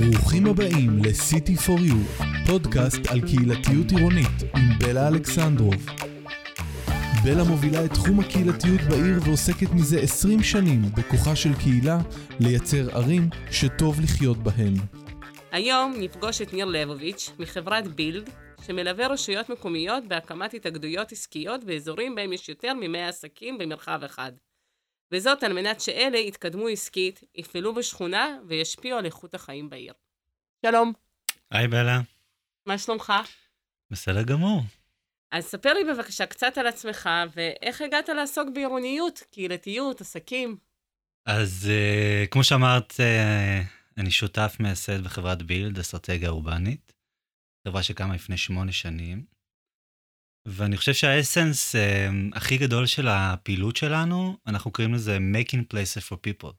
ברוכים הבאים ל-City for You, פודקאסט על קהילתיות עירונית עם בלה אלכסנדרוב. בלה מובילה את תחום הקהילתיות בעיר ועוסקת מזה 20 שנים בכוחה של קהילה לייצר ערים שטוב לחיות בהן. היום נפגוש את ניר לבוביץ' מחברת בילד, שמלווה רשויות מקומיות בהקמת התאגדויות עסקיות באזורים בהם יש יותר מ-100 עסקים במרחב אחד. וזאת על מנת שאלה יתקדמו עסקית, יפעלו בשכונה וישפיעו על איכות החיים בעיר. שלום. היי בלה. מה שלומך? בסדר גמור. אז ספר לי בבקשה קצת על עצמך, ואיך הגעת לעסוק בעירוניות, קהילתיות, עסקים. אז uh, כמו שאמרת, uh, אני שותף מייסד בחברת בילד, אסטרטגיה אורבנית, חברה שקמה לפני שמונה שנים. ואני חושב שהאסנס uh, הכי גדול של הפעילות שלנו, אנחנו קוראים לזה making places for people.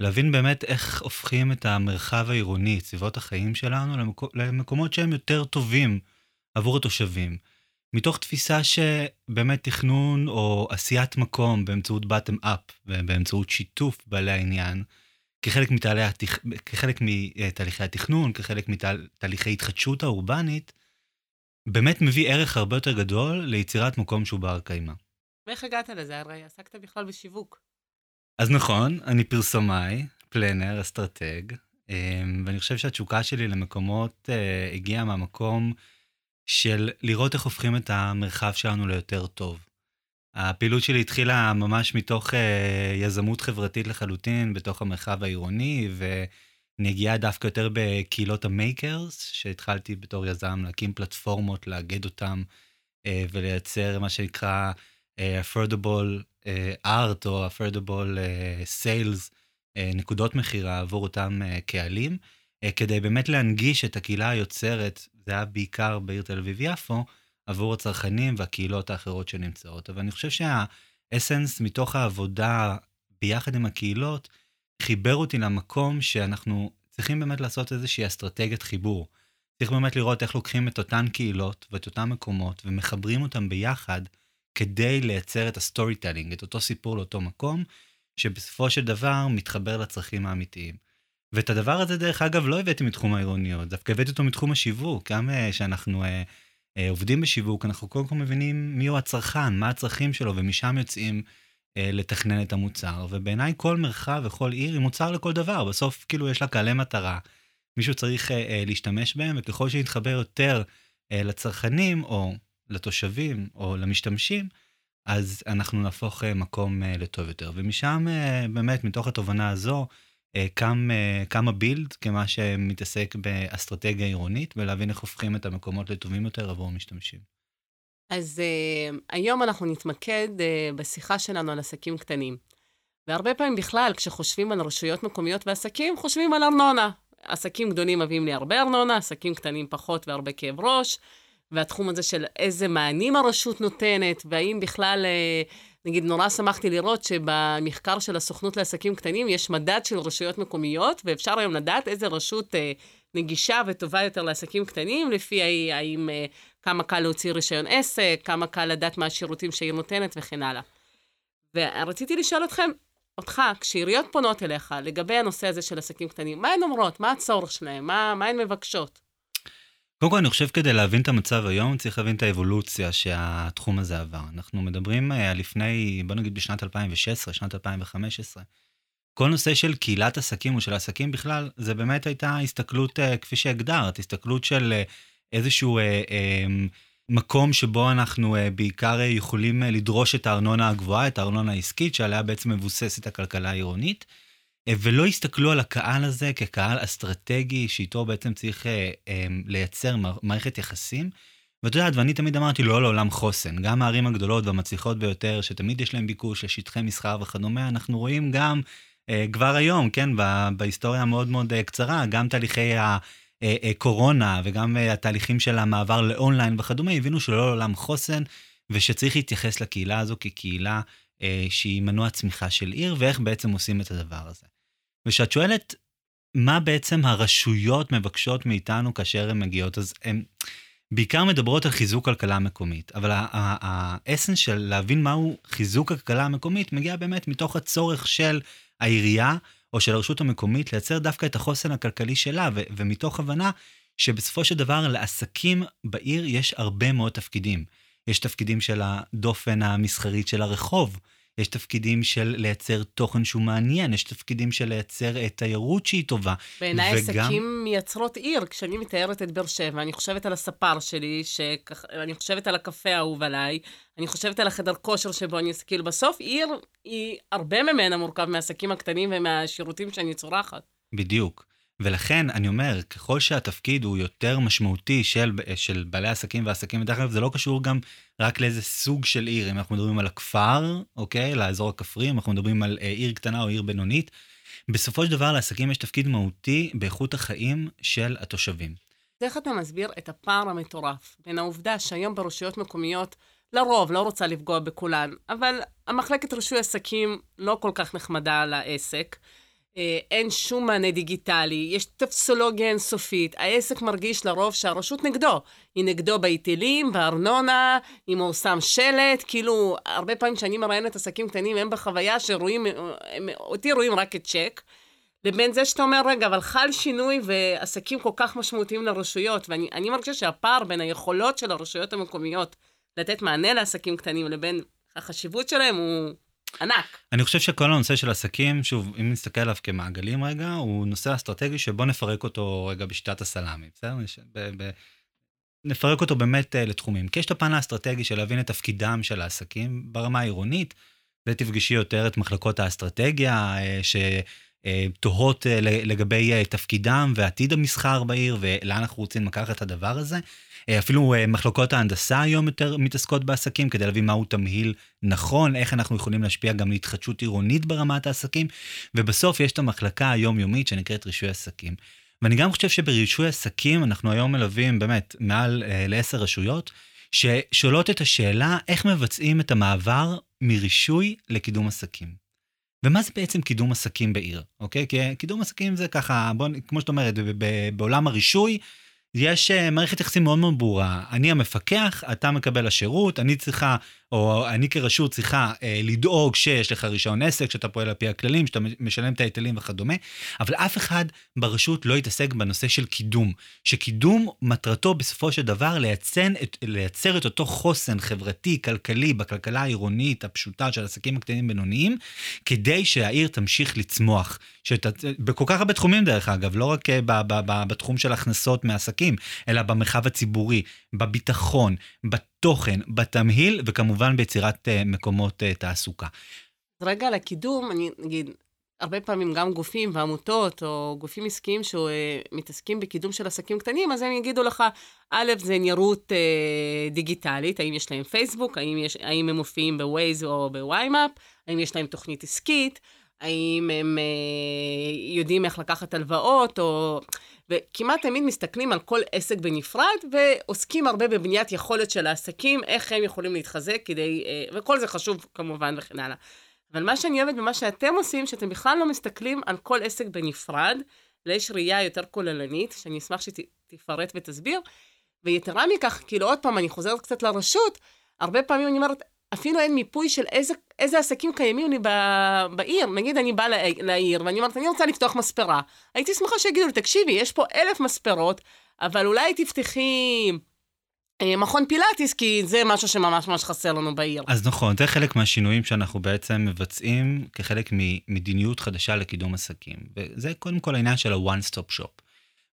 להבין באמת איך הופכים את המרחב העירוני, סביבות החיים שלנו, למקו, למקומות שהם יותר טובים עבור התושבים. מתוך תפיסה שבאמת תכנון או עשיית מקום באמצעות bottom up ובאמצעות שיתוף בעלי העניין, כחלק, מתהלי, כחלק מתהליכי התכנון, כחלק מתהליכי התחדשות האורבנית, באמת מביא ערך הרבה יותר גדול ליצירת מקום שהוא בר קיימא. ואיך הגעת לזה? הרי עסקת בכלל בשיווק. אז נכון, אני פרסומאי, פלנר, אסטרטג, אמ, ואני חושב שהתשוקה שלי למקומות אה, הגיעה מהמקום של לראות איך הופכים את המרחב שלנו ליותר טוב. הפעילות שלי התחילה ממש מתוך אה, יזמות חברתית לחלוטין בתוך המרחב העירוני, ונגיעה דווקא יותר בקהילות המייקרס, שהתחלתי בתור יזם להקים פלטפורמות, לאגד אותם אה, ולייצר מה שנקרא אה, affordable אה, art או affordable אה, sales, אה, נקודות מכירה עבור אותם אה, קהלים, אה, כדי באמת להנגיש את הקהילה היוצרת זה היה בעיקר בעיר תל אביב-יפו, עבור הצרכנים והקהילות האחרות שנמצאות. אבל אני חושב שהאסנס מתוך העבודה ביחד עם הקהילות, חיבר אותי למקום שאנחנו צריכים באמת לעשות איזושהי אסטרטגיית חיבור. צריך באמת לראות איך לוקחים את אותן קהילות ואת אותם מקומות ומחברים אותם ביחד כדי לייצר את ה storytelling, את אותו סיפור לאותו מקום, שבסופו של דבר מתחבר לצרכים האמיתיים. ואת הדבר הזה, דרך אגב, לא הבאתי מתחום העירוניות, דווקא הבאתי אותו מתחום השיווק. גם אה, כשאנחנו אה, אה, עובדים בשיווק, אנחנו קודם כל מבינים מיהו הצרכן, מה הצרכים שלו, ומשם יוצאים לתכנן את המוצר. ובעיניי כל מרחב וכל עיר היא מוצר לכל דבר. בסוף, כאילו, יש לה קהלי מטרה. מישהו צריך uh, uh, להשתמש בהם, וככל שנתחבר יותר uh, לצרכנים, או לתושבים, או למשתמשים, אז אנחנו נהפוך uh, מקום uh, לטוב יותר. ומשם, uh, באמת, מתוך התובנה הזו, אה, קם, אה, קם הבילד כמה שמתעסק באסטרטגיה עירונית ולהבין איך הופכים את המקומות לטובים יותר עבור המשתמשים. אז uh, היום אנחנו נתמקד uh, בשיחה שלנו על עסקים קטנים. והרבה פעמים בכלל, כשחושבים על רשויות מקומיות ועסקים, חושבים על ארנונה. עסקים גדולים מביאים לי הרבה ארנונה, עסקים קטנים פחות והרבה כאב ראש. והתחום הזה של איזה מענים הרשות נותנת, והאם בכלל... Uh, נגיד, נורא שמחתי לראות שבמחקר של הסוכנות לעסקים קטנים יש מדד של רשויות מקומיות, ואפשר היום לדעת איזה רשות אה, נגישה וטובה יותר לעסקים קטנים, לפי האם כמה קל להוציא רישיון עסק, כמה קל לדעת מה השירותים שהיא נותנת וכן הלאה. ורציתי לשאול אתכם, אותך, כשעיריות פונות אליך לגבי הנושא הזה של עסקים קטנים, מה הן אומרות? מה הצורך שלהן? מה, מה הן מבקשות? קודם כל, אני חושב כדי להבין את המצב היום, צריך להבין את האבולוציה שהתחום הזה עבר. אנחנו מדברים אה, על לפני, בוא נגיד בשנת 2016, שנת 2015. כל נושא של קהילת עסקים או של עסקים בכלל, זה באמת הייתה הסתכלות, אה, כפי שהגדרת, הסתכלות של אה, איזשהו אה, אה, מקום שבו אנחנו אה, בעיקר יכולים לדרוש את הארנונה הגבוהה, את הארנונה העסקית, שעליה בעצם מבוססת הכלכלה העירונית. אה, ולא הסתכלו על הקהל הזה כקהל אסטרטגי, שאיתו בעצם צריך אה, אה, לייצר מערכת יחסים. ואת יודעת, ואני תמיד אמרתי לא לעולם חוסן. גם הערים הגדולות והמצליחות ביותר, שתמיד יש להן ביקוש לשטחי מסחר וכדומה, אנחנו רואים גם אה, כבר היום, כן, בהיסטוריה המאוד מאוד אה, קצרה, גם תהליכי הקורונה אה, וגם התהליכים של המעבר לאונליין וכדומה, הבינו שלא לעולם חוסן, ושצריך להתייחס לקהילה הזו כקהילה אה, שהיא מנוע צמיחה של עיר, ואיך בעצם עושים את הדבר הזה. וכשאת שואלת מה בעצם הרשויות מבקשות מאיתנו כאשר הן מגיעות, אז הן בעיקר מדברות על חיזוק כלכלה מקומית, אבל האסנס של להבין מהו חיזוק הכלכלה המקומית מגיע באמת מתוך הצורך של העירייה או של הרשות המקומית לייצר דווקא את החוסן הכלכלי שלה, ו- ומתוך הבנה שבסופו של דבר לעסקים בעיר יש הרבה מאוד תפקידים. יש תפקידים של הדופן המסחרית של הרחוב, יש תפקידים של לייצר תוכן שהוא מעניין, יש תפקידים של לייצר אה, תיירות שהיא טובה. בעיניי וגם... עסקים מייצרות עיר. כשאני מתארת את באר שבע, אני חושבת על הספר שלי, שכח... אני חושבת על הקפה האהוב עליי, אני חושבת על החדר כושר שבו אני עושה, כאילו בסוף עיר, היא, הרבה ממנה מורכב מהעסקים הקטנים ומהשירותים שאני צורחת. בדיוק. ולכן אני אומר, ככל שהתפקיד הוא יותר משמעותי של, של בעלי עסקים ועסקים, בדרך כלל זה לא קשור גם רק לאיזה סוג של עיר. אם אנחנו מדברים על הכפר, אוקיי? לאזור הכפרי, אם אנחנו מדברים על אה, עיר קטנה או עיר בינונית, בסופו של דבר לעסקים יש תפקיד מהותי באיכות החיים של התושבים. איך אתה מסביר את הפער המטורף בין העובדה שהיום ברשויות מקומיות, לרוב, לא רוצה לפגוע בכולן, אבל המחלקת רישוי עסקים לא כל כך נחמדה לעסק. אה, אין שום מענה דיגיטלי, יש טפסולוגיה אינסופית, העסק מרגיש לרוב שהרשות נגדו. היא נגדו בהיטלים, בארנונה, אם הוא שם שלט, כאילו, הרבה פעמים כשאני מראיינת עסקים קטנים, הם בחוויה שרואים, הם, אותי רואים רק את צ'ק. לבין זה שאתה אומר, רגע, אבל חל שינוי ועסקים כל כך משמעותיים לרשויות, ואני מרגישה שהפער בין היכולות של הרשויות המקומיות לתת מענה לעסקים קטנים לבין החשיבות שלהם הוא ענק. אני חושב שכל הנושא של עסקים, שוב, אם נסתכל עליו כמעגלים רגע, הוא נושא אסטרטגי שבוא נפרק אותו רגע בשיטת הסלאמי, בסדר? ב- ב- נפרק אותו באמת uh, לתחומים. כי יש את הפן האסטרטגי של להבין את תפקידם של העסקים ברמה העירונית, ותפגשי יותר את מחלקות האסטרטגיה, uh, שתוהות uh, לגבי uh, תפקידם ועתיד המסחר בעיר, ולאן אנחנו רוצים לקחת את הדבר הזה. אה, אפילו אה, מחלקות ההנדסה היום יותר מתעסקות בעסקים, כדי להבין מהו תמהיל נכון, איך אנחנו יכולים להשפיע גם להתחדשות עירונית ברמת העסקים, ובסוף יש את המחלקה היומיומית שנקראת רישוי עסקים. ואני גם חושב שברישוי עסקים אנחנו היום מלווים באמת מעל אה, לעשר רשויות, ששואלות את השאלה איך מבצעים את המעבר מרישוי לקידום עסקים. ומה זה בעצם קידום עסקים בעיר, אוקיי? כי קידום עסקים זה ככה, בוא, כמו שאת אומרת, בעולם הרישוי, יש אה, מערכת יחסים מאוד מאוד ברורה. אני המפקח, אתה מקבל השירות, אני צריכה, או אני כרשות צריכה אה, לדאוג שיש לך רישיון עסק, שאתה פועל על פי הכללים, שאתה משלם את ההיטלים וכדומה, אבל אף אחד ברשות לא יתעסק בנושא של קידום. שקידום מטרתו בסופו של דבר לייצן, את, לייצר את אותו חוסן חברתי, כלכלי, בכלכלה העירונית הפשוטה של עסקים הקטנים בינוניים, כדי שהעיר תמשיך לצמוח. שת, בכל כך הרבה תחומים דרך אגב, לא רק אה, ב, ב, ב, בתחום של הכנסות מעסקים, אלא במרחב הציבורי, בביטחון, בתוכן, בתמהיל, וכמובן ביצירת uh, מקומות uh, תעסוקה. רגע על הקידום, אני אגיד, הרבה פעמים גם גופים ועמותות או גופים עסקיים שמתעסקים בקידום של עסקים קטנים, אז הם יגידו לך, א', זה נראות אה, דיגיטלית, האם יש להם פייסבוק, האם, יש, האם הם מופיעים בווייז או בווי מאפ, האם יש להם תוכנית עסקית, האם הם אה, יודעים איך לקחת הלוואות, או... וכמעט תמיד מסתכלים על כל עסק בנפרד, ועוסקים הרבה בבניית יכולת של העסקים, איך הם יכולים להתחזק כדי... אה, וכל זה חשוב כמובן וכן הלאה. אבל מה שאני אוהבת במה שאתם עושים, שאתם בכלל לא מסתכלים על כל עסק בנפרד, אלא יש ראייה יותר כוללנית, שאני אשמח שתפרט ותסביר. ויתרה מכך, כאילו עוד פעם, אני חוזרת קצת לרשות, הרבה פעמים אני אומרת, אפילו אין מיפוי של איזה, איזה עסקים קיימים לי ב, בעיר. נגיד אני באה לעיר ואני אומרת, אני רוצה לפתוח מספרה. הייתי שמחה שיגידו לי, תקשיבי, יש פה אלף מספרות, אבל אולי תפתחי אה, מכון פילאטיס, כי זה משהו שממש ממש חסר לנו בעיר. אז נכון, זה חלק מהשינויים שאנחנו בעצם מבצעים כחלק ממדיניות חדשה לקידום עסקים. וזה קודם כל העניין של ה-one stop shop.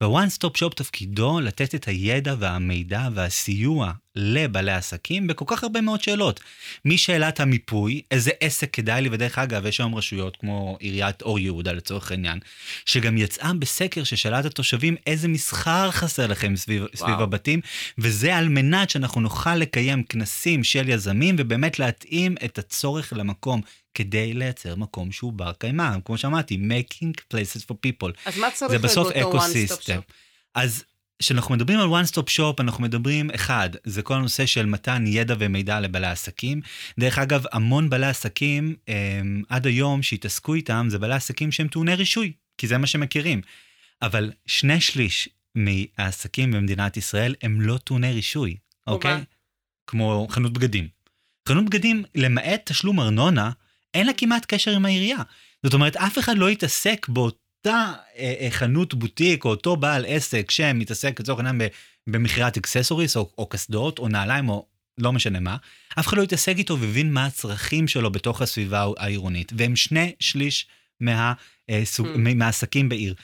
וה-one stop shop תפקידו לתת את הידע והמידע והסיוע לבעלי עסקים בכל כך הרבה מאוד שאלות. משאלת המיפוי, איזה עסק כדאי לי, ודרך אגב, יש היום רשויות כמו עיריית אור יהודה לצורך העניין, שגם יצאה בסקר ששאלה את התושבים איזה מסחר חסר לכם סביב, סביב הבתים, וזה על מנת שאנחנו נוכל לקיים כנסים של יזמים ובאמת להתאים את הצורך למקום. כדי לייצר מקום שהוא בר קיימא, כמו שאמרתי, making places for people. אז מה צריך להיות אותו one stop shop? אז כשאנחנו מדברים על one stop shop, אנחנו מדברים, אחד, זה כל הנושא של מתן ידע ומידע לבעלי עסקים. דרך אגב, המון בעלי עסקים, הם, אמ, עד היום שהתעסקו איתם, זה בעלי עסקים שהם טעוני רישוי, כי זה מה שמכירים. אבל שני שליש מהעסקים במדינת ישראל הם לא טעוני רישוי, אוקיי? כמו חנות בגדים. חנות בגדים, למעט תשלום ארנונה, אין לה כמעט קשר עם העירייה. זאת אומרת, אף אחד לא יתעסק באותה אה, אה, חנות בוטיק, או אותו בעל עסק שמתעסק לצורך העניין במכירת אקססוריס, או, או קסדות, או נעליים, או לא משנה מה. אף אחד לא יתעסק איתו והבין מה הצרכים שלו בתוך הסביבה העירונית. והם שני שליש מה, אה, סוג, mm. מהעסקים בעיר.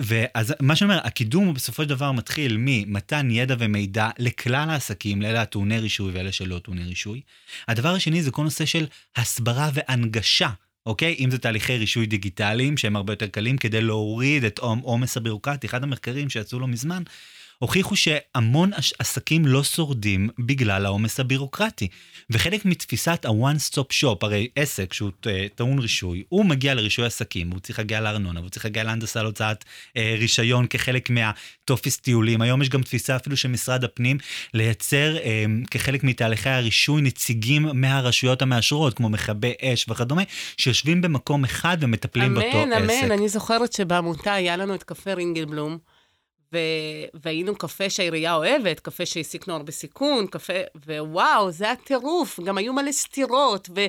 ואז מה שאני אומר, הקידום הוא בסופו של דבר מתחיל ממתן ידע ומידע לכלל העסקים, לאלה הטעוני רישוי ואלה שלא טעוני רישוי. הדבר השני זה כל נושא של הסברה והנגשה, אוקיי? אם זה תהליכי רישוי דיגיטליים שהם הרבה יותר קלים כדי להוריד את עומס הבירוקרטי. אחד המחקרים שיצאו לא מזמן, הוכיחו שהמון עסקים לא שורדים בגלל העומס הבירוקרטי. וחלק מתפיסת ה-one stop shop, הרי עסק שהוא טעון רישוי, הוא מגיע לרישוי עסקים, הוא צריך להגיע לארנונה, הוא צריך להגיע להנדסה להוצאת אה, רישיון כחלק מהטופס טיולים. היום יש גם תפיסה אפילו של משרד הפנים לייצר אה, כחלק מתהליכי הרישוי נציגים מהרשויות המאשרות, כמו מכבי אש וכדומה, שיושבים במקום אחד ומטפלים אמן, באותו אמן, עסק. אמן, אמן, אני זוכרת שבעמותה היה לנו את קפה רינגלבלום. ו... והיינו קפה שהעירייה אוהבת, קפה שהעסיק נוער בסיכון, קפה, ווואו, זה היה טירוף. גם היו מלא סתירות, ו...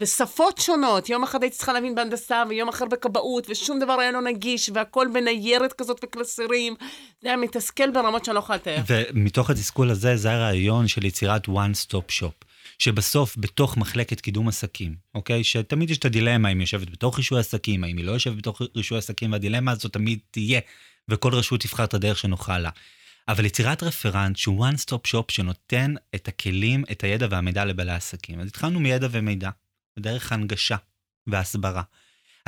ושפות שונות. יום אחד הייתי צריכה להבין בהנדסה, ויום אחר בכבאות, ושום דבר היה לא נגיש, והכל בניירת כזאת וקלסרים. זה היה מתסכל ברמות שאני לא יכולה לתאר. ומתוך התסכול הזה, זה הרעיון של יצירת one stop shop. שבסוף, בתוך מחלקת קידום עסקים, אוקיי? שתמיד יש את הדילמה אם היא יושבת בתוך רישוי עסקים, האם היא לא יושבת בתוך רישוי עסקים, והדילמה הזאת תמיד תהיה וכל רשות תבחר את הדרך שנוחה לה. אבל יצירת רפרנט שהוא one stop shop שנותן את הכלים, את הידע והמידע לבעלי עסקים. אז התחלנו מידע ומידע, בדרך הנגשה והסברה.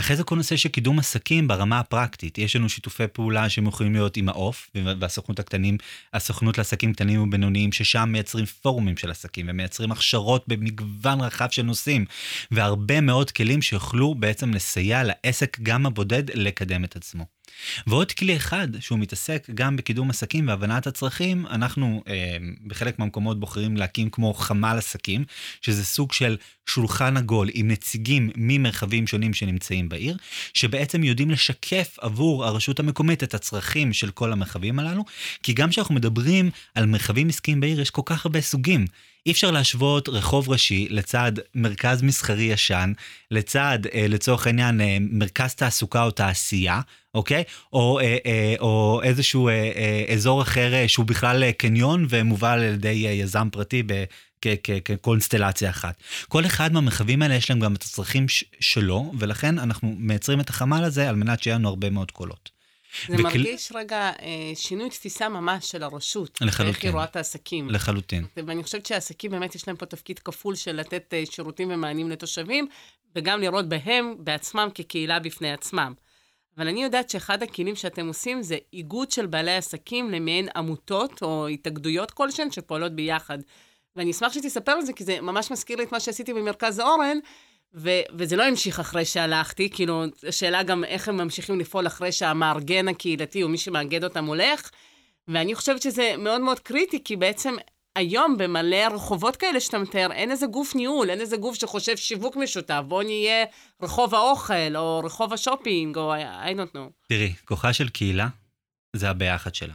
אחרי זה כל נושא של קידום עסקים ברמה הפרקטית. יש לנו שיתופי פעולה שהם יכולים להיות עם העוף והסוכנות הקטנים, הסוכנות לעסקים קטנים ובינוניים, ששם מייצרים פורומים של עסקים ומייצרים הכשרות במגוון רחב של נושאים, והרבה מאוד כלים שיוכלו בעצם לסייע לעסק גם הבודד לקדם את עצמו. ועוד כלי אחד שהוא מתעסק גם בקידום עסקים והבנת הצרכים, אנחנו אה, בחלק מהמקומות בוחרים להקים כמו חמ"ל עסקים, שזה סוג של שולחן עגול עם נציגים ממרחבים שונים שנמצאים בעיר, שבעצם יודעים לשקף עבור הרשות המקומית את הצרכים של כל המרחבים הללו, כי גם כשאנחנו מדברים על מרחבים עסקיים בעיר, יש כל כך הרבה סוגים. אי אפשר להשוות רחוב ראשי לצד מרכז מסחרי ישן, לצד, אה, לצורך העניין, אה, מרכז תעסוקה או תעשייה, אוקיי? או, אה, אה, או איזשהו אה, אה, אזור אחר אה, שהוא בכלל אה, קניון ומובל על ידי אה, יזם פרטי ב... כקונסטלציה אחת. כל אחד מהמרחבים האלה יש להם גם את הצרכים שלו, ולכן אנחנו מייצרים את החמ"ל הזה על מנת שיהיה לנו הרבה מאוד קולות. זה וכל... מרגיש רגע אה, שינוי תפיסה ממש של הרשות. לחלוטין. איך היא רואה את העסקים. לחלוטין. ואני חושבת שהעסקים באמת יש להם פה תפקיד כפול של לתת אה, שירותים ומענים לתושבים, וגם לראות בהם בעצמם כקהילה בפני עצמם. אבל אני יודעת שאחד הכלים שאתם עושים זה איגוד של בעלי עסקים למעין עמותות או התאגדויות כלשהן שפועלות ביחד. ואני אשמח שתספר על זה, כי זה ממש מזכיר לי את מה שעשיתי במרכז אורן, ו- וזה לא המשיך אחרי שהלכתי, כאילו, השאלה גם איך הם ממשיכים לפעול אחרי שהמארגן הקהילתי או מי שמאגד אותם הולך, ואני חושבת שזה מאוד מאוד קריטי, כי בעצם היום במלא רחובות כאלה שאתה מתאר, אין איזה גוף ניהול, אין איזה גוף שחושב שיווק משותף, בוא נהיה רחוב האוכל, או רחוב השופינג, או I don't know. תראי, כוחה של קהילה זה הביחד שלה.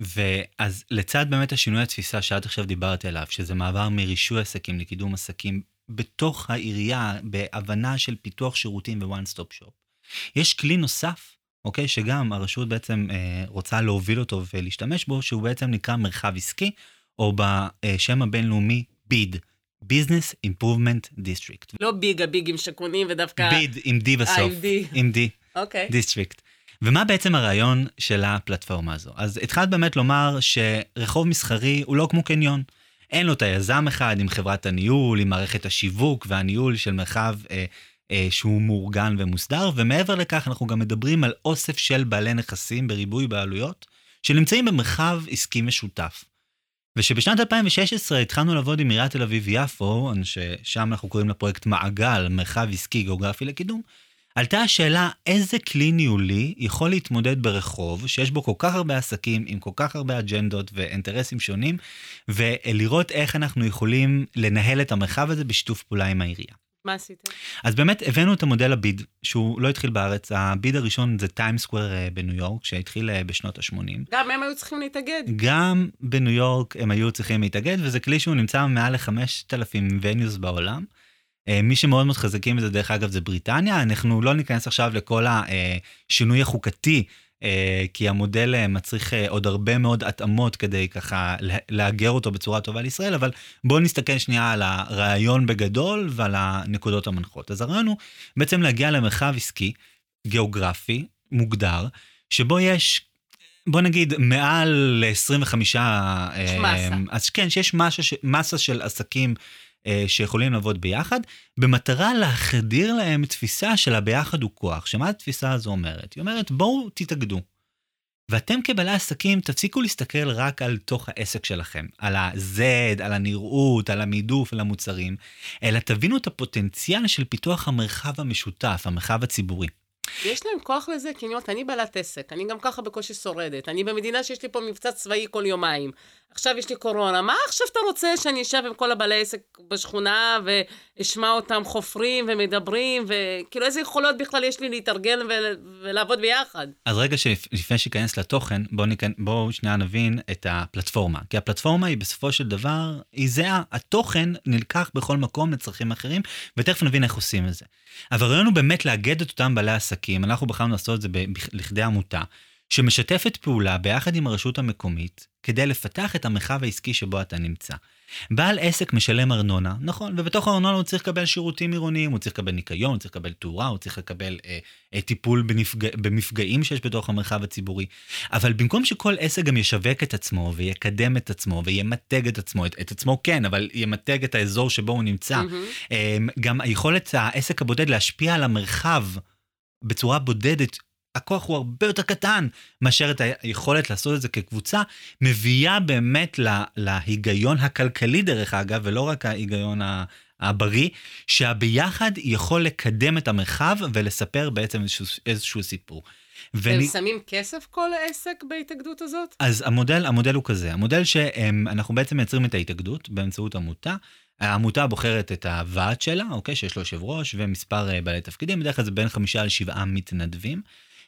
ואז לצד באמת השינוי התפיסה שעד עכשיו דיברתי עליו, שזה מעבר מרישוי עסקים לקידום עסקים בתוך העירייה, בהבנה של פיתוח שירותים ו-one stop shop, יש כלי נוסף, אוקיי, שגם הרשות בעצם אה, רוצה להוביל אותו ולהשתמש בו, שהוא בעצם נקרא מרחב עסקי, או בשם הבינלאומי ביד. Business Improvement District. לא ביד הבידים שקונים ודווקא... ביד עם D בסוף. אה, עם D. עם D. אוקיי. District. ומה בעצם הרעיון של הפלטפורמה הזו? אז התחלת באמת לומר שרחוב מסחרי הוא לא כמו קניון. אין לו את היזם אחד עם חברת הניהול, עם מערכת השיווק והניהול של מרחב אה, אה, שהוא מאורגן ומוסדר, ומעבר לכך אנחנו גם מדברים על אוסף של בעלי נכסים בריבוי בעלויות, שנמצאים במרחב עסקי משותף. ושבשנת 2016 התחלנו לעבוד עם עיריית תל אביב-יפו, ששם אנחנו קוראים לפרויקט מעגל, מרחב עסקי גיאוגרפי לקידום, עלתה השאלה איזה כלי ניהולי יכול להתמודד ברחוב שיש בו כל כך הרבה עסקים עם כל כך הרבה אג'נדות ואינטרסים שונים, ולראות איך אנחנו יכולים לנהל את המרחב הזה בשיתוף פעולה עם העירייה. מה עשיתם? אז באמת הבאנו את המודל הביד, שהוא לא התחיל בארץ, הביד הראשון זה טיים סקוואר אה, בניו יורק, שהתחיל אה, בשנות ה-80. גם הם היו צריכים להתאגד. גם בניו יורק הם היו צריכים להתאגד, וזה כלי שהוא נמצא מעל ל-5,000 וניוס בעולם. אה, מי שמאוד מאוד חזקים בזה, דרך אגב, זה בריטניה. אנחנו לא ניכנס עכשיו לכל השינוי החוקתי, כי המודל אה, מצריך עוד הרבה מאוד התאמות כדי ככה לאגר אותו בצורה טובה לישראל, אבל בואו נסתכל שנייה על הרעיון בגדול ועל הנקודות המנחות. אז הרעיון הוא בעצם להגיע למרחב עסקי, גיאוגרפי, מוגדר, שבו יש בוא נגיד מעל ל-25... יש מסה. אז כן, שיש מסה, מסה של עסקים אה, שיכולים לעבוד ביחד, במטרה להחדיר להם תפיסה של הביחד הוא כוח. שמה התפיסה הזו אומרת? היא אומרת, בואו תתאגדו. ואתם כבעלי עסקים תפסיקו להסתכל רק על תוך העסק שלכם, על ה-Z, על הנראות, על המידוף, על המוצרים, אלא תבינו את הפוטנציאל של פיתוח המרחב המשותף, המרחב הציבורי. יש להם כוח לזה, כי אני אומרת, אני בעלת עסק, אני גם ככה בקושי שורדת. אני במדינה שיש לי פה מבצע צבאי כל יומיים. עכשיו יש לי קורונה, מה עכשיו אתה רוצה שאני אשב עם כל הבעלי עסק בשכונה ואשמע אותם חופרים ומדברים, וכאילו איזה יכולות בכלל יש לי להתארגן ו- ולעבוד ביחד? אז רגע שלפני שייכנס לתוכן, בואו ניכנ... בוא שנייה נבין את הפלטפורמה. כי הפלטפורמה היא בסופו של דבר, היא זהה, התוכן נלקח בכל מקום לצרכים אחרים, ותכף נבין איך עושים את זה. אבל הרעיון הוא באמת לאגד את אותם בעלי עסקים, אנחנו בחרנו לעשות את זה ב- לכדי עמותה. שמשתפת פעולה ביחד עם הרשות המקומית כדי לפתח את המרחב העסקי שבו אתה נמצא. בעל עסק משלם ארנונה, נכון, ובתוך הארנונה הוא צריך לקבל שירותים עירוניים, הוא צריך לקבל ניקיון, הוא צריך לקבל תאורה, הוא צריך לקבל אה, אה, טיפול בנפג... במפגעים שיש בתוך המרחב הציבורי. אבל במקום שכל עסק גם ישווק את עצמו ויקדם את עצמו וימתג את עצמו, את, את עצמו כן, אבל ימתג את האזור שבו הוא נמצא, mm-hmm. אה, גם היכולת העסק הבודד להשפיע על המרחב בצורה בודדת הכוח הוא הרבה יותר קטן מאשר את היכולת לעשות את זה כקבוצה, מביאה באמת לה, להיגיון הכלכלי דרך אגב, ולא רק ההיגיון הבריא, שהביחד יכול לקדם את המרחב ולספר בעצם איזשהו, איזשהו סיפור. ואני... שמים כסף כל עסק בהתאגדות הזאת? אז המודל, המודל הוא כזה, המודל שאנחנו בעצם מייצרים את ההתאגדות באמצעות עמותה. העמותה בוחרת את הוועד שלה, אוקיי, שיש לו יושב ראש ומספר אה, בעלי תפקידים, בדרך כלל זה בין חמישה לשבעה מתנדבים.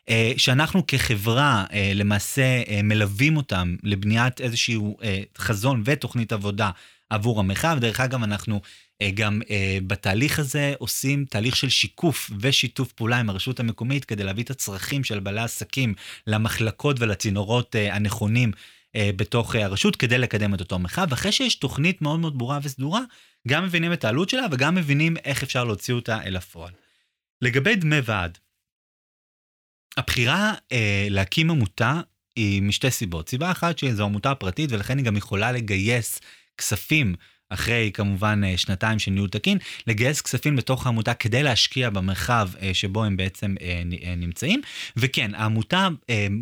אה, שאנחנו כחברה אה, למעשה אה, מלווים אותם לבניית איזשהו חזון ותוכנית עבודה עבור המרחב. דרך אגב, אנחנו גם בתהליך הזה עושים תהליך של שיקוף ושיתוף פעולה עם הרשות המקומית כדי להביא את הצרכים של בעלי עסקים למחלקות ולצינורות הנכונים בתוך הרשות כדי לקדם את אותו מרחב. אחרי שיש תוכנית מאוד מאוד ברורה וסדורה, גם מבינים את העלות שלה וגם מבינים איך אפשר להוציא אותה אל הפועל. לגבי דמי ועד, הבחירה אה, להקים עמותה היא משתי סיבות. סיבה אחת שזו עמותה פרטית ולכן היא גם יכולה לגייס כספים אחרי כמובן אה, שנתיים של ניהול תקין, לגייס כספים לתוך העמותה כדי להשקיע במרחב אה, שבו הם בעצם אה, נמצאים. וכן, העמותה,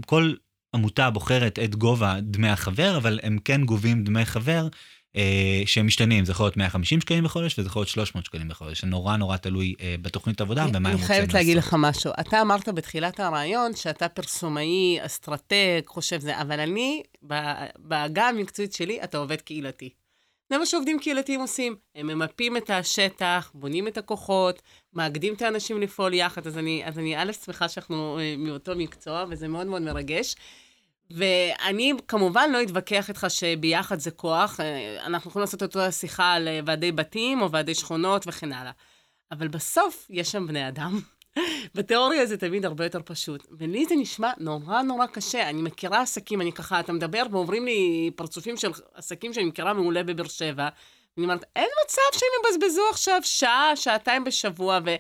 כל עמותה בוחרת את גובה דמי החבר, אבל הם כן גובים דמי חבר אה, שהם משתנים, זה יכול להיות 150 שקלים בחודש וזה יכול להיות 300 שקלים בחודש, זה נורא נורא תלוי אה, בתוכנית עבודה ומה הם רוצים לעשות. אני חייבת להגיד לך משהו. אתה אמרת בתחילת הרעיון שאתה פרסומאי, אסטרטג, חושב זה, אבל אני, בעגה המקצועית שלי, אתה עובד קהילתי. זה מה שעובדים קהילתיים עושים. הם ממפים את השטח, בונים את הכוחות, מאגדים את האנשים לפעול יחד. אז אני, אז אני א', שמחה שאנחנו אה, מאותו מקצוע, וזה מאוד מאוד מרגש. ואני כמובן לא אתווכח איתך שביחד זה כוח, אה, אנחנו יכולים לעשות אותו שיחה על אה, ועדי בתים או ועדי שכונות וכן הלאה. אבל בסוף יש שם בני אדם. בתיאוריה זה תמיד הרבה יותר פשוט. ולי זה נשמע נורא נורא קשה. אני מכירה עסקים, אני ככה, אתה מדבר ואומרים לי פרצופים של עסקים שאני מכירה מעולה בבאר שבע. אני אומרת, אין מצב שהם יבזבזו עכשיו שעה, שעתיים בשבוע, ו...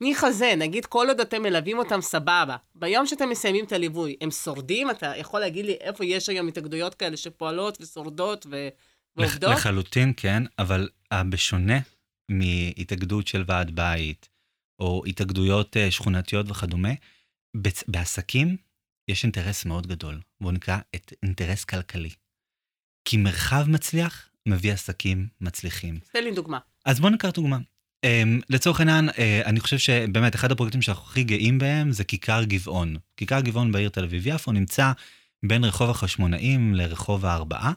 ניחא זה, נגיד כל עוד אתם מלווים אותם סבבה. ביום שאתם מסיימים את הליווי, הם שורדים? אתה יכול להגיד לי איפה יש היום התאגדויות כאלה שפועלות ושורדות ו... ועובדות? לחלוטין כן, אבל בשונה מהתאגדות של ועד בית, או התאגדויות אה, שכונתיות וכדומה, בעסקים יש אינטרס מאוד גדול, והוא נקרא אינטרס כלכלי. כי מרחב מצליח מביא עסקים מצליחים. תן לי דוגמה. אז בואו נקרא דוגמה. Um, לצורך העניין, uh, אני חושב שבאמת אחד הפרויקטים שאנחנו הכי גאים בהם זה כיכר גבעון. כיכר גבעון בעיר תל אביב-יפו נמצא בין רחוב החשמונאים לרחוב הארבעה.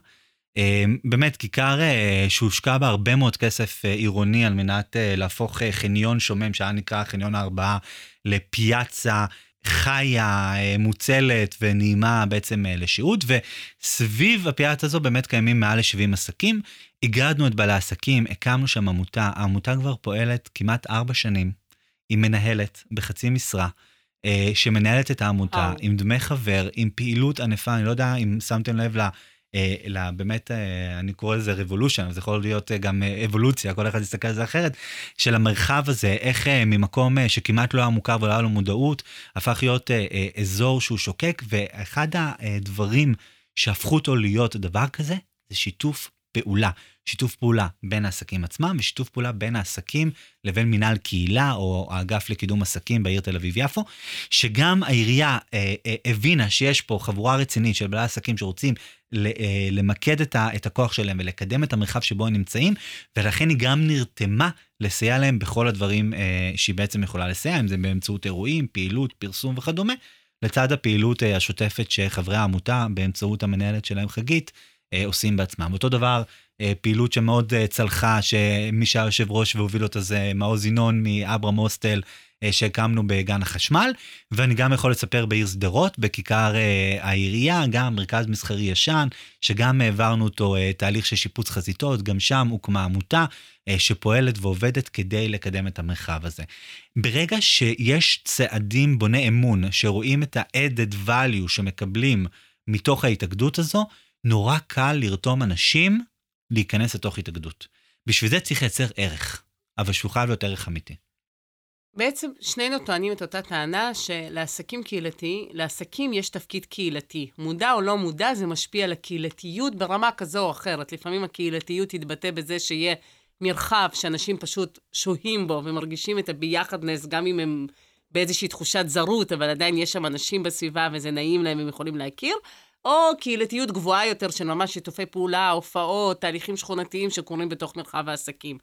Um, באמת, כיכר uh, שהושקע בה הרבה מאוד כסף uh, עירוני על מנת uh, להפוך uh, חניון שומם, שהיה נקרא חניון הארבעה, לפיאצה חיה, אה, מוצלת ונעימה בעצם אה, לשהות, וסביב הפיאט הזו באמת קיימים מעל ל-70 עסקים. הגדנו את בעלי העסקים, הקמנו שם עמותה, העמותה כבר פועלת כמעט ארבע שנים. היא מנהלת בחצי משרה, אה, שמנהלת את העמותה, עם דמי חבר, עם פעילות ענפה, אני לא יודע אם שמתם לב ל... אלא באמת, אני קורא לזה revolution, זה יכול להיות גם אבולוציה, כל אחד יסתכל על זה אחרת, של המרחב הזה, איך ממקום שכמעט לא היה מוכר ולא היה לו מודעות, הפך להיות אזור שהוא שוקק, ואחד הדברים שהפכו אותו להיות דבר כזה, זה שיתוף פעולה. שיתוף פעולה בין העסקים עצמם ושיתוף פעולה בין העסקים לבין מינהל קהילה או האגף לקידום עסקים בעיר תל אביב-יפו, שגם העירייה אה, אה, הבינה שיש פה חבורה רצינית של בעלי עסקים שרוצים אה, למקד את, ה, את הכוח שלהם ולקדם את המרחב שבו הם נמצאים, ולכן היא גם נרתמה לסייע להם בכל הדברים אה, שהיא בעצם יכולה לסייע, אם זה באמצעות אירועים, פעילות, פרסום וכדומה, לצד הפעילות אה, השוטפת שחברי העמותה, באמצעות המנהלת שלהם חגית, עושים בעצמם. אותו דבר, אה, פעילות שמאוד אה, צלחה, שמי שהיה יושב ראש והוביל אותה זה מעוז ינון מאברהם הוסטל, אה, שהקמנו בגן החשמל, ואני גם יכול לספר בעיר שדרות, בכיכר אה, העירייה, גם מרכז מסחרי ישן, שגם העברנו אותו אה, תהליך של שיפוץ חזיתות, גם שם הוקמה עמותה שפועלת ועובדת כדי לקדם את המרחב הזה. ברגע שיש צעדים בוני אמון, שרואים את ה-added value שמקבלים מתוך ההתאגדות הזו, נורא קל לרתום אנשים להיכנס לתוך התאגדות. בשביל זה צריך לייצר ערך, אבל שהוא חייב להיות ערך אמיתי. בעצם שנינו טוענים את אותה טענה שלעסקים קהילתי, לעסקים יש תפקיד קהילתי. מודע או לא מודע, זה משפיע על הקהילתיות ברמה כזו או אחרת. לפעמים הקהילתיות תתבטא בזה שיהיה מרחב שאנשים פשוט שוהים בו ומרגישים את הביחדנס, גם אם הם באיזושהי תחושת זרות, אבל עדיין יש שם אנשים בסביבה וזה נעים להם, הם יכולים להכיר. או קהילתיות גבוהה יותר של ממש שיתופי פעולה, הופעות, תהליכים שכונתיים שקורים בתוך מרחב העסקים.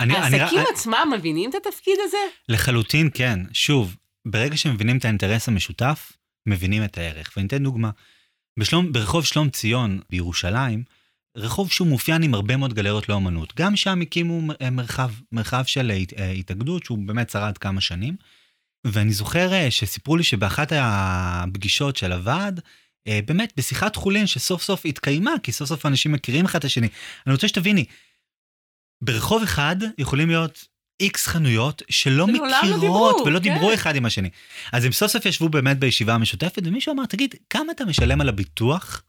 אני, העסקים אני, עצמם אני... מבינים את התפקיד הזה? לחלוטין כן. שוב, ברגע שמבינים את האינטרס המשותף, מבינים את הערך. ואני אתן דוגמה. בשלום, ברחוב שלום ציון בירושלים, רחוב שהוא מאופיין עם הרבה מאוד גלריות לאומנות. גם שם הקימו מרחב, מרחב של התאגדות, שהוא באמת שרד כמה שנים. ואני זוכר אה, שסיפרו לי שבאחת הפגישות של הוועד, אה, באמת בשיחת חולין שסוף סוף התקיימה, כי סוף סוף אנשים מכירים אחד את השני. אני רוצה שתביני, ברחוב אחד יכולים להיות איקס חנויות שלא מכירות לא דיברו, ולא כן. דיברו אחד עם השני. אז הם סוף סוף ישבו באמת בישיבה המשותפת, ומישהו אמר, תגיד, כמה אתה משלם על הביטוח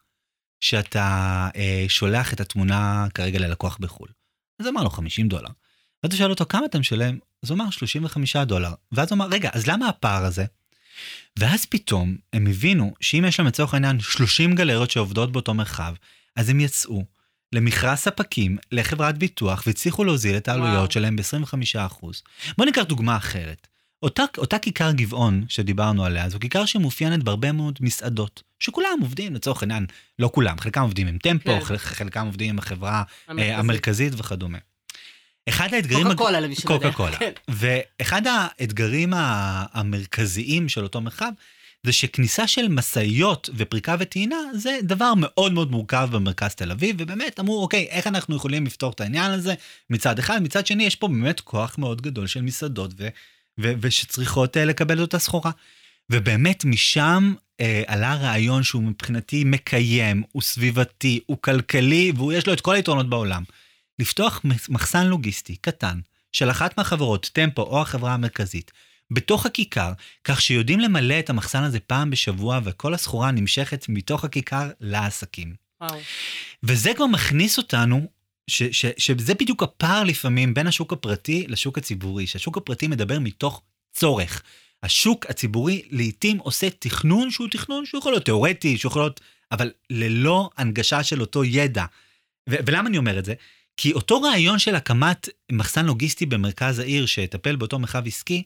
שאתה אה, שולח את התמונה כרגע ללקוח בחו"ל? אז אמר לו 50 דולר. ואז הוא שאל אותו, כמה אתה משלם? אז הוא אמר 35 דולר. ואז הוא אמר, רגע, אז למה הפער הזה? ואז פתאום הם הבינו שאם יש להם לצורך העניין 30 גלריות שעובדות באותו מרחב, אז הם יצאו למכרז ספקים לחברת ביטוח והצליחו להוזיל את העלויות שלהם ב-25%. בואו ניקח דוגמה אחרת. אותה, אותה כיכר גבעון שדיברנו עליה, זו כיכר שמאופיינת בהרבה מאוד מסעדות, שכולם עובדים לצורך העניין, לא כולם, חלקם עובדים עם טמפו, כן. חלקם עובדים עם החברה המרכזית, אה, המרכזית וכדומה. אחד האתגרים... קוקה קולה למי שלא יודע. קוקה קולה. כן. ואחד האתגרים המרכזיים של אותו מרחב, זה שכניסה של משאיות ופריקה וטעינה זה דבר מאוד מאוד מורכב במרכז תל אביב, ובאמת אמרו, אוקיי, איך אנחנו יכולים לפתור את העניין הזה מצד אחד, מצד שני יש פה באמת כוח מאוד גדול של מסעדות ו- ו- ושצריכות uh, לקבל את אותה סחורה. ובאמת משם uh, עלה רעיון שהוא מבחינתי מקיים, הוא סביבתי, הוא כלכלי, ויש לו את כל היתרונות בעולם. לפתוח מחסן לוגיסטי קטן של אחת מהחברות, טמפו או החברה המרכזית, בתוך הכיכר, כך שיודעים למלא את המחסן הזה פעם בשבוע וכל הסחורה נמשכת מתוך הכיכר לעסקים. וואו. וזה כבר מכניס אותנו, ש, ש, שזה בדיוק הפער לפעמים בין השוק הפרטי לשוק הציבורי, שהשוק הפרטי מדבר מתוך צורך. השוק הציבורי לעתים עושה תכנון שהוא תכנון שהוא יכול להיות תיאורטי, שהוא יכול להיות, אבל ללא הנגשה של אותו ידע. ו- ולמה אני אומר את זה? כי אותו רעיון של הקמת מחסן לוגיסטי במרכז העיר שיטפל באותו מרחב עסקי,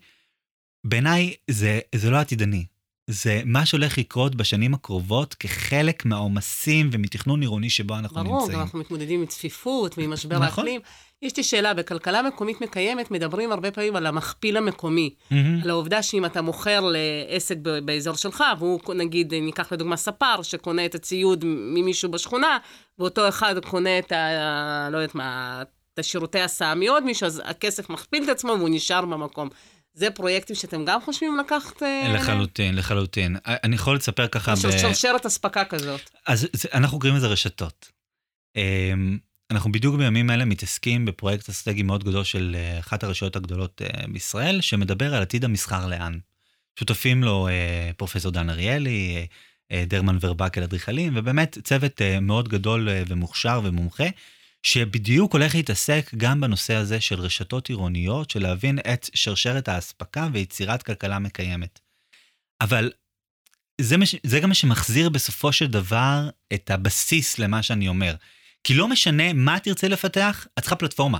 בעיניי זה, זה לא עתידני. זה מה שהולך לקרות בשנים הקרובות כחלק מהעומסים ומתכנון עירוני שבו אנחנו ברור, נמצאים. ברור, אנחנו מתמודדים עם צפיפות ועם משבר נכון. האקלים. יש לי שאלה, בכלכלה מקומית מקיימת מדברים הרבה פעמים על המכפיל המקומי. Mm-hmm. על העובדה שאם אתה מוכר לעסק באזור שלך, והוא נגיד, ניקח לדוגמה ספר, שקונה את הציוד ממישהו בשכונה, ואותו אחד קונה את ה... לא יודעת מה, את השירותי הסעה מעוד מישהו, אז הכסף מכפיל את עצמו והוא נשאר במקום. זה פרויקטים שאתם גם חושבים לקחת? אה, לחלוטין, לחלוטין. אני יכול לספר ככה... ב... שרשרת אספקה כזאת. אז זה, אנחנו קוראים לזה רשתות. אמ, אנחנו בדיוק בימים אלה מתעסקים בפרויקט אסטרטגי מאוד גדול של אה, אחת הרשויות הגדולות אה, בישראל, שמדבר על עתיד המסחר לאן. שותפים לו פרופסור דן אריאלי, דרמן ורבקל אדריכלים, ובאמת צוות מאוד גדול ומוכשר ומומחה, שבדיוק הולך להתעסק גם בנושא הזה של רשתות עירוניות, של להבין את שרשרת האספקה ויצירת כלכלה מקיימת. אבל זה, מש, זה גם מה שמחזיר בסופו של דבר את הבסיס למה שאני אומר. כי לא משנה מה תרצה לפתח, את צריכה פלטפורמה.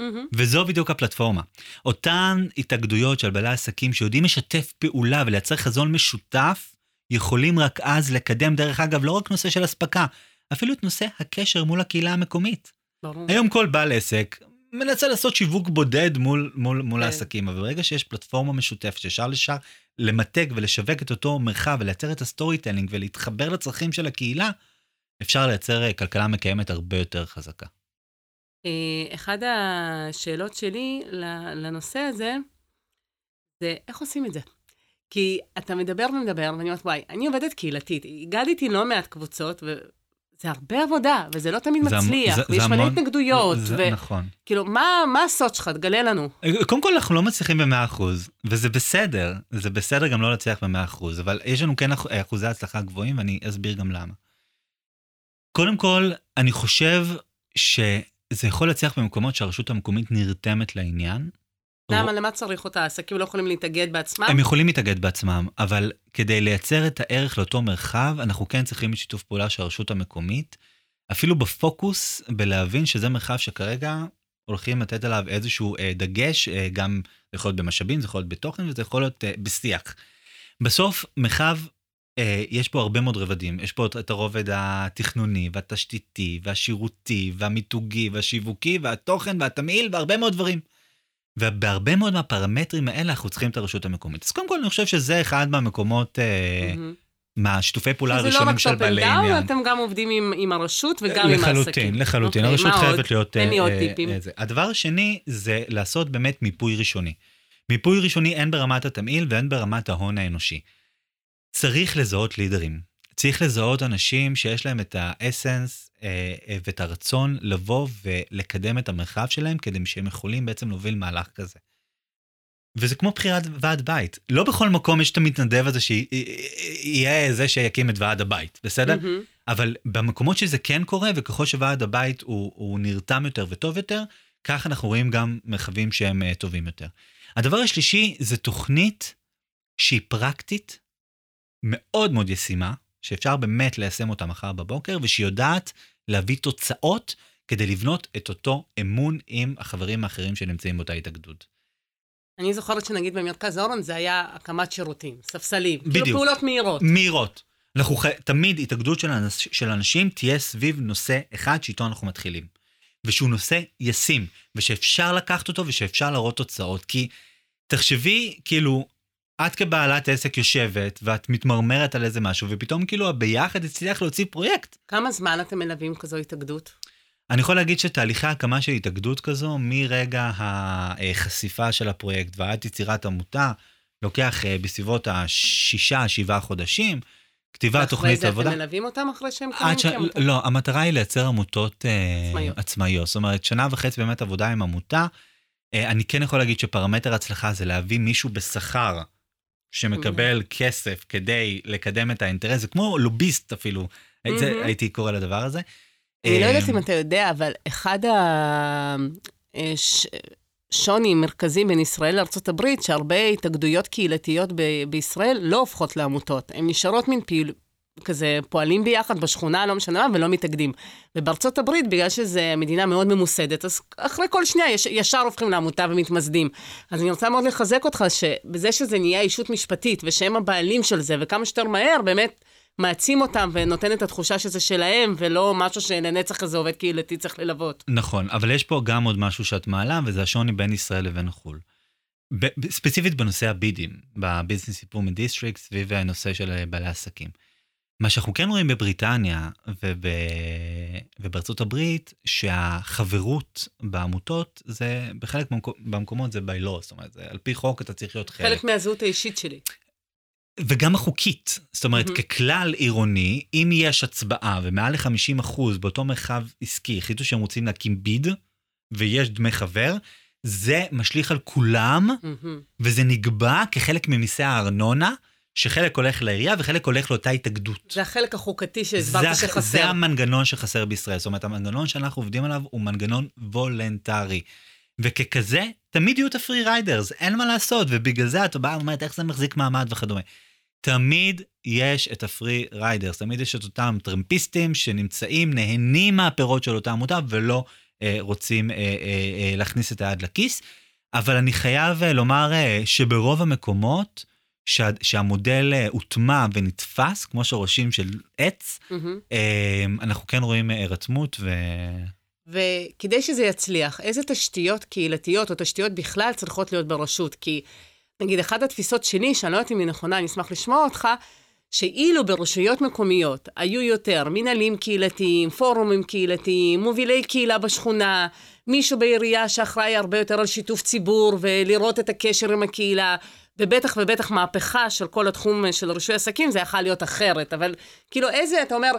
Mm-hmm. וזו בדיוק הפלטפורמה. אותן התאגדויות של בעלי עסקים שיודעים לשתף פעולה ולייצר חזון משותף, יכולים רק אז לקדם, דרך אגב, לא רק נושא של אספקה, אפילו את נושא הקשר מול הקהילה המקומית. ברור. היום כל בעל עסק מנסה לעשות שיווק בודד מול, מול, מול כן. העסקים, אבל ברגע שיש פלטפורמה משותפת שאפשר לשאר למתג ולשווק את אותו מרחב ולייצר את ה storytelling ולהתחבר לצרכים של הקהילה, אפשר לייצר אה, כלכלה מקיימת הרבה יותר חזקה. אה, אחד השאלות שלי לנושא הזה, זה איך עושים את זה? כי אתה מדבר ומדבר, ואני אומרת, וואי, אני עובדת קהילתית, הגעתי לא מעט קבוצות, זה הרבה עבודה, וזה לא תמיד זה מצליח, זה, ויש מלא התנגדויות. זה, ו... נכון. כאילו, מה, מה הסוד שלך? תגלה לנו. קודם כל, אנחנו לא מצליחים ב-100%, וזה בסדר, זה בסדר גם לא להצליח ב-100%, אבל יש לנו כן אחוזי הצלחה גבוהים, ואני אסביר גם למה. קודם כל, אני חושב שזה יכול להצליח במקומות שהרשות המקומית נרתמת לעניין, למה? למה צריך אותה? העסקים לא יכולים להתאגד בעצמם? הם יכולים להתאגד בעצמם, אבל כדי לייצר את הערך לאותו מרחב, אנחנו כן צריכים שיתוף פעולה של הרשות המקומית, אפילו בפוקוס, בלהבין שזה מרחב שכרגע הולכים לתת עליו איזשהו אה, דגש, אה, גם זה יכול להיות במשאבים, זה יכול להיות בתוכן וזה יכול להיות אה, בשיח. בסוף, מרחב, אה, יש פה הרבה מאוד רבדים. יש פה את הרובד התכנוני, והתשתיתי, והשירותי, והמיתוגי, והשיווקי, והתוכן, והתמהיל, והרבה מאוד דברים. ובהרבה מאוד מהפרמטרים האלה אנחנו צריכים את הרשות המקומית. אז קודם כל אני חושב שזה אחד מהמקומות, mm-hmm. מהשיתופי פעולה הראשונים של בעלי עניין. זה לא רק top אתם גם עובדים עם, עם הרשות וגם לחלוטין, עם העסקים. לחלוטין, לחלוטין. Okay, אוקיי, הרשות חייבת עוד? להיות... תן לי עוד אה, טיפים. אה, הדבר השני זה לעשות באמת מיפוי ראשוני. מיפוי ראשוני הן ברמת התמהיל והן ברמת ההון האנושי. צריך לזהות לידרים. צריך לזהות אנשים שיש להם את ה essence אה, אה, ואת הרצון לבוא ולקדם את המרחב שלהם, כדי שהם יכולים בעצם להוביל מהלך כזה. וזה כמו בחירת ועד בית. לא בכל מקום יש את המתנדב הזה שיהיה זה שיקים את ועד הבית, בסדר? Mm-hmm. אבל במקומות שזה כן קורה, וככל שוועד הבית הוא, הוא נרתם יותר וטוב יותר, כך אנחנו רואים גם מרחבים שהם uh, טובים יותר. הדבר השלישי זה תוכנית שהיא פרקטית, מאוד מאוד ישימה, שאפשר באמת ליישם אותה מחר בבוקר, ושיודעת להביא תוצאות כדי לבנות את אותו אמון עם החברים האחרים שנמצאים באותה התאגדות. אני זוכרת שנגיד במרכז אורן זה היה הקמת שירותים, ספסלים. כאילו בדיוק. כאילו פעולות מהירות. מהירות. אנחנו ח... תמיד התאגדות של, אנש... של אנשים תהיה סביב נושא אחד שאיתו אנחנו מתחילים. ושהוא נושא ישים, ושאפשר לקחת אותו ושאפשר להראות תוצאות. כי תחשבי, כאילו, את כבעלת עסק יושבת, ואת מתמרמרת על איזה משהו, ופתאום כאילו הביחד הצליח להוציא פרויקט. כמה זמן אתם מלווים כזו התאגדות? אני יכול להגיד שתהליכי הקמה של התאגדות כזו, מרגע החשיפה של הפרויקט ועד יצירת עמותה, לוקח אה, בסביבות השישה, שבעה חודשים. כתיבת תוכנית עבודה. ואחרי זה אתם מלווים אותם אחרי שהם קמים ש... כעמותה? לא, המטרה היא לייצר עמותות אה, עצמאיות. עצמאיות. זאת אומרת, שנה וחצי באמת עבודה עם עמותה. אה, אני כן יכול להגיד שפרמטר הצלחה זה להביא מישהו בשכר שמקבל כסף כדי לקדם את האינטרס, זה כמו לוביסט אפילו, זה, הייתי קורא לדבר הזה. אני לא יודעת אם אתה יודע, אבל אחד השוני מרכזי בין ישראל לארה"ב, שהרבה התאגדויות קהילתיות ב- בישראל לא הופכות לעמותות, הן נשארות מין פעיל... כזה פועלים ביחד בשכונה, לא משנה מה, ולא מתאגדים. ובארצות הברית, בגלל שזו מדינה מאוד ממוסדת, אז אחרי כל שנייה יש, ישר הופכים לעמותה ומתמסדים. אז אני רוצה מאוד לחזק אותך, שבזה שזה נהיה אישות משפטית, ושהם הבעלים של זה, וכמה שיותר מהר, באמת מעצים אותם ונותן את התחושה שזה שלהם, ולא משהו שלנצח כזה עובד קהילתי צריך ללוות. נכון, אבל יש פה גם עוד משהו שאת מעלה, וזה השוני בין ישראל לבין חו"ל. ספציפית בנושא ה BIDים, improvement district, סביב הנושא של בעלי עסקים. מה שאנחנו כן רואים בבריטניה וב... ובארצות הברית, שהחברות בעמותות, זה בחלק במקומות, במקומות זה by law, זאת אומרת, זה, על פי חוק אתה צריך להיות חלק. חלק מהזהות האישית שלי. וגם החוקית, זאת אומרת, mm-hmm. ככלל עירוני, אם יש הצבעה ומעל ל-50% באותו מרחב עסקי החליטו שהם רוצים להקים BID, ויש דמי חבר, זה משליך על כולם, mm-hmm. וזה נקבע כחלק ממיסי הארנונה, שחלק הולך לעירייה וחלק הולך לאותה התאגדות. זה החלק החוקתי שהסברת שחסר. זה המנגנון שחסר בישראל. זאת אומרת, המנגנון שאנחנו עובדים עליו הוא מנגנון וולנטרי. וככזה, תמיד יהיו את ה free riders, אין מה לעשות, ובגלל זה את באה ואומרת איך זה מחזיק מעמד וכדומה. תמיד יש את ה free riders, תמיד יש את אותם טרמפיסטים שנמצאים, נהנים מהפירות של אותה עמותה ולא אה, רוצים אה, אה, אה, להכניס את היד לכיס. אבל אני חייב אה, לומר אה, שברוב המקומות, שה, שהמודל אה, הוטמע ונתפס, כמו שראשים של עץ, mm-hmm. אנחנו כן רואים הירתמות ו... וכדי שזה יצליח, איזה תשתיות קהילתיות או תשתיות בכלל צריכות להיות ברשות? כי נגיד, אחת התפיסות שלי, שאני לא יודעת אם היא נכונה, אני אשמח לשמוע אותך, שאילו ברשויות מקומיות היו יותר מנהלים קהילתיים, פורומים קהילתיים, מובילי קהילה בשכונה, מישהו בעירייה שאחראי הרבה יותר על שיתוף ציבור ולראות את הקשר עם הקהילה, ובטח ובטח מהפכה של כל התחום של רישוי עסקים, זה יכול להיות אחרת. אבל כאילו איזה, אתה אומר,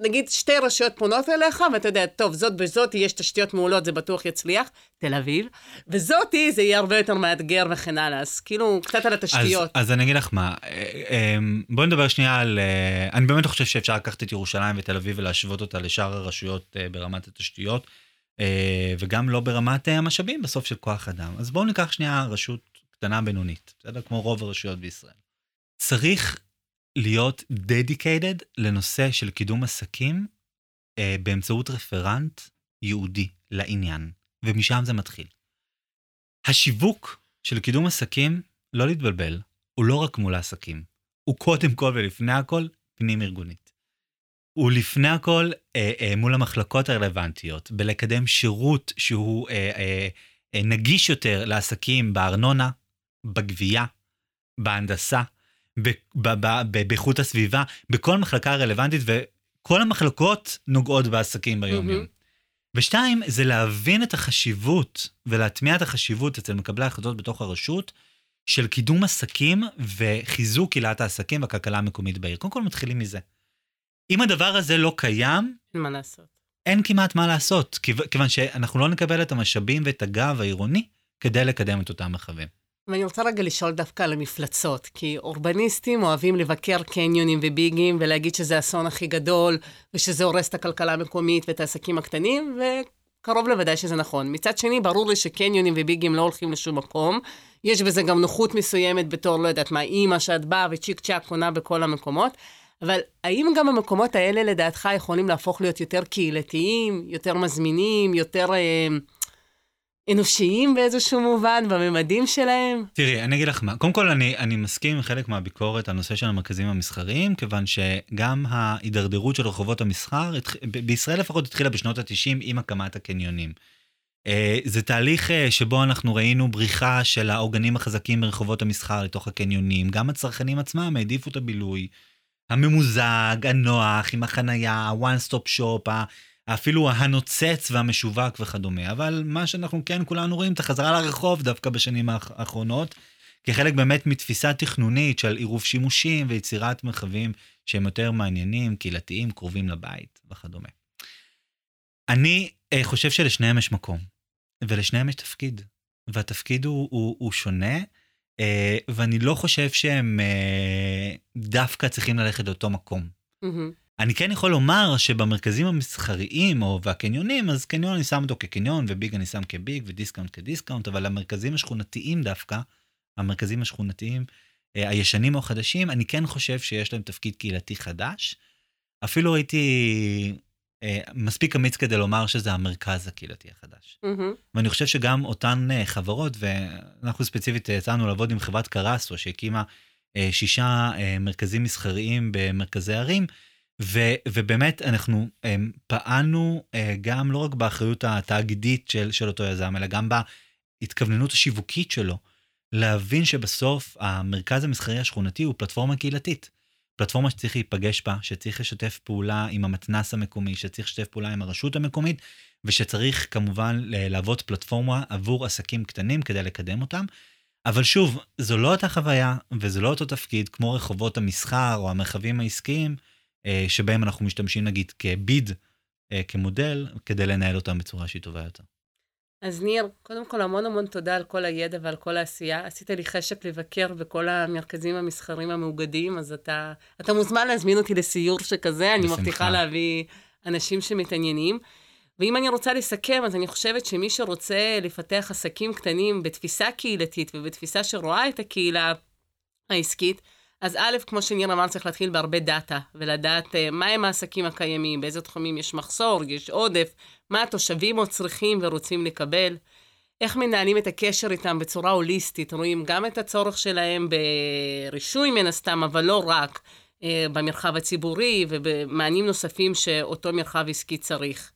נגיד שתי רשויות פונות אליך, ואתה יודע, טוב, זאת בזאתי יש תשתיות מעולות, זה בטוח יצליח, תל אביב, וזאתי זה יהיה הרבה יותר מאתגר וכן הלאה. אז כאילו, קצת על התשתיות. אז, אז אני אגיד לך מה, אה, אמ, בואי נדבר שנייה על... אה, אני באמת חושב שאפשר לקחת את ירושלים ותל אביב ולהשוות אותה לשאר הרשויות אה, ברמת התשתיות. וגם לא ברמת המשאבים בסוף של כוח אדם. אז בואו ניקח שנייה רשות קטנה בינונית, בסדר? כמו רוב הרשויות בישראל. צריך להיות dedicated לנושא של קידום עסקים אה, באמצעות רפרנט ייעודי לעניין, ומשם זה מתחיל. השיווק של קידום עסקים, לא להתבלבל, הוא לא רק מול העסקים, הוא קודם כל ולפני הכל פנים ארגונית. הוא לפני הכל אה, אה, מול המחלקות הרלוונטיות, בלקדם שירות שהוא אה, אה, אה, נגיש יותר לעסקים בארנונה, בגבייה, בהנדסה, באיכות הסביבה, בכל מחלקה רלוונטית, וכל המחלקות נוגעות בעסקים ביום-יום. Mm-hmm. ושתיים, זה להבין את החשיבות ולהטמיע את החשיבות אצל מקבלי ההחלטות בתוך הרשות של קידום עסקים וחיזוק עילת העסקים והכלכלה המקומית בעיר. קודם כל מתחילים מזה. אם הדבר הזה לא קיים, אין מה לעשות. אין כמעט מה לעשות, כיוון שאנחנו לא נקבל את המשאבים ואת הגב העירוני כדי לקדם את אותם מרחבים. ואני רוצה רגע לשאול דווקא על המפלצות, כי אורבניסטים אוהבים לבקר קניונים וביגים ולהגיד שזה האסון הכי גדול, ושזה הורס את הכלכלה המקומית ואת העסקים הקטנים, וקרוב לוודאי שזה נכון. מצד שני, ברור לי שקניונים וביגים לא הולכים לשום מקום. יש בזה גם נוחות מסוימת בתור, לא יודעת מה, אימא שאת באה וצ'יק צ'אק קונה בכל המקומות. אבל האם גם המקומות האלה, לדעתך, יכולים להפוך להיות יותר קהילתיים, יותר מזמינים, יותר... אה, אנושיים באיזשהו מובן, בממדים שלהם? תראי, אני אגיד לך מה, קודם כל אני, אני מסכים עם חלק מהביקורת על נושא של המרכזים המסחריים, כיוון שגם ההידרדרות של רחובות המסחר, בישראל לפחות התחילה בשנות ה-90 עם הקמת הקניונים. אה, זה תהליך אה, שבו אנחנו ראינו בריחה של העוגנים החזקים ברחובות המסחר לתוך הקניונים. גם הצרכנים עצמם העדיפו את הבילוי הממוזג, הנוח, עם החנייה, ה-one stop shop, אפילו הנוצץ והמשווק וכדומה. אבל מה שאנחנו כן כולנו רואים, את החזרה לרחוב דווקא בשנים האחרונות, כחלק באמת מתפיסה תכנונית של עירוב שימושים ויצירת מרחבים שהם יותר מעניינים, קהילתיים, קרובים לבית וכדומה. אני אה, חושב שלשניהם יש מקום, ולשניהם יש תפקיד, והתפקיד הוא, הוא, הוא שונה, אה, ואני לא חושב שהם אה, דווקא צריכים ללכת לאותו מקום. Mm-hmm. אני כן יכול לומר שבמרכזים המסחריים או והקניונים, אז קניון אני שם אותו כקניון, וביג אני שם כביג, ודיסקאונט כדיסקאונט, אבל המרכזים השכונתיים דווקא, המרכזים השכונתיים, אה, הישנים או החדשים, אני כן חושב שיש להם תפקיד קהילתי חדש. אפילו הייתי אה, מספיק אמיץ כדי לומר שזה המרכז הקהילתי החדש. Mm-hmm. ואני חושב שגם אותן אה, חברות, ואנחנו ספציפית יצאנו לעבוד עם חברת קרסו, שהקימה שישה מרכזים מסחריים במרכזי ערים, ו, ובאמת אנחנו הם, פעלנו אה, גם לא רק באחריות התאגידית של, של אותו יזם, אלא גם בהתכווננות השיווקית שלו, להבין שבסוף המרכז המסחרי השכונתי הוא פלטפורמה קהילתית. פלטפורמה שצריך להיפגש בה, שצריך לשתף פעולה עם המתנס המקומי, שצריך לשתף פעולה עם הרשות המקומית, ושצריך כמובן להוות פלטפורמה עבור עסקים קטנים כדי לקדם אותם. אבל שוב, זו לא אותה חוויה וזה לא אותו תפקיד כמו רחובות המסחר או המרחבים העסקיים, שבהם אנחנו משתמשים נגיד כביד, אה, כמודל, כדי לנהל אותם בצורה שהיא טובה יותר. אז ניר, קודם כל המון המון תודה על כל הידע ועל כל העשייה. עשית לי חשק לבקר בכל המרכזים המסחרים המאוגדים, אז אתה, אתה מוזמן להזמין אותי לסיור שכזה, אני מבטיחה להביא אנשים שמתעניינים. ואם אני רוצה לסכם, אז אני חושבת שמי שרוצה לפתח עסקים קטנים בתפיסה קהילתית ובתפיסה שרואה את הקהילה העסקית, אז א', כמו שניר אמר, צריך להתחיל בהרבה דאטה, ולדעת uh, מהם העסקים הקיימים, באיזה תחומים יש מחסור, יש עודף, מה התושבים עוד צריכים ורוצים לקבל, איך מנהלים את הקשר איתם בצורה הוליסטית, רואים גם את הצורך שלהם ברישוי מן הסתם, אבל לא רק, uh, במרחב הציבורי ובמענים נוספים שאותו מרחב עסקי צריך.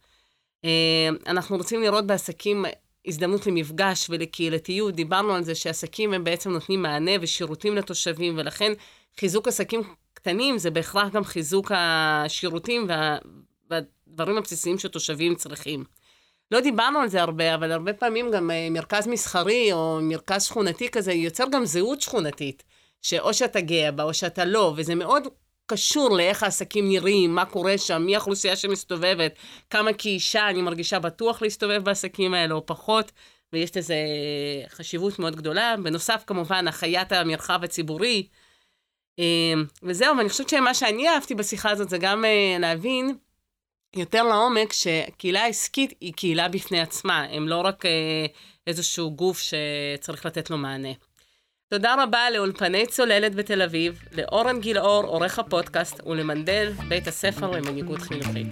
Uh, אנחנו רוצים לראות בעסקים הזדמנות למפגש ולקהילתיות. דיברנו על זה שעסקים הם בעצם נותנים מענה ושירותים לתושבים, ולכן חיזוק עסקים קטנים זה בהכרח גם חיזוק השירותים וה, והדברים הבסיסיים שתושבים צריכים. לא דיברנו על זה הרבה, אבל הרבה פעמים גם אה, מרכז מסחרי או מרכז שכונתי כזה יוצר גם זהות שכונתית, שאו שאתה גאה בה או שאתה לא, וזה מאוד קשור לאיך העסקים נראים, מה קורה שם, מי האוכלוסייה שמסתובבת, כמה כאישה אני מרגישה בטוח להסתובב בעסקים האלה או פחות, ויש לזה חשיבות מאוד גדולה. בנוסף, כמובן, החיית המרחב הציבורי. אמ, וזהו, ואני חושבת שמה שאני אהבתי בשיחה הזאת זה גם אה, להבין יותר לעומק שקהילה עסקית היא קהילה בפני עצמה, הם לא רק אה, איזשהו גוף שצריך לתת לו מענה. תודה רבה לאולפני צוללת בתל אביב, לאורן גילאור, עורך הפודקאסט, ולמנדל, בית הספר למנהיגות חינוכית.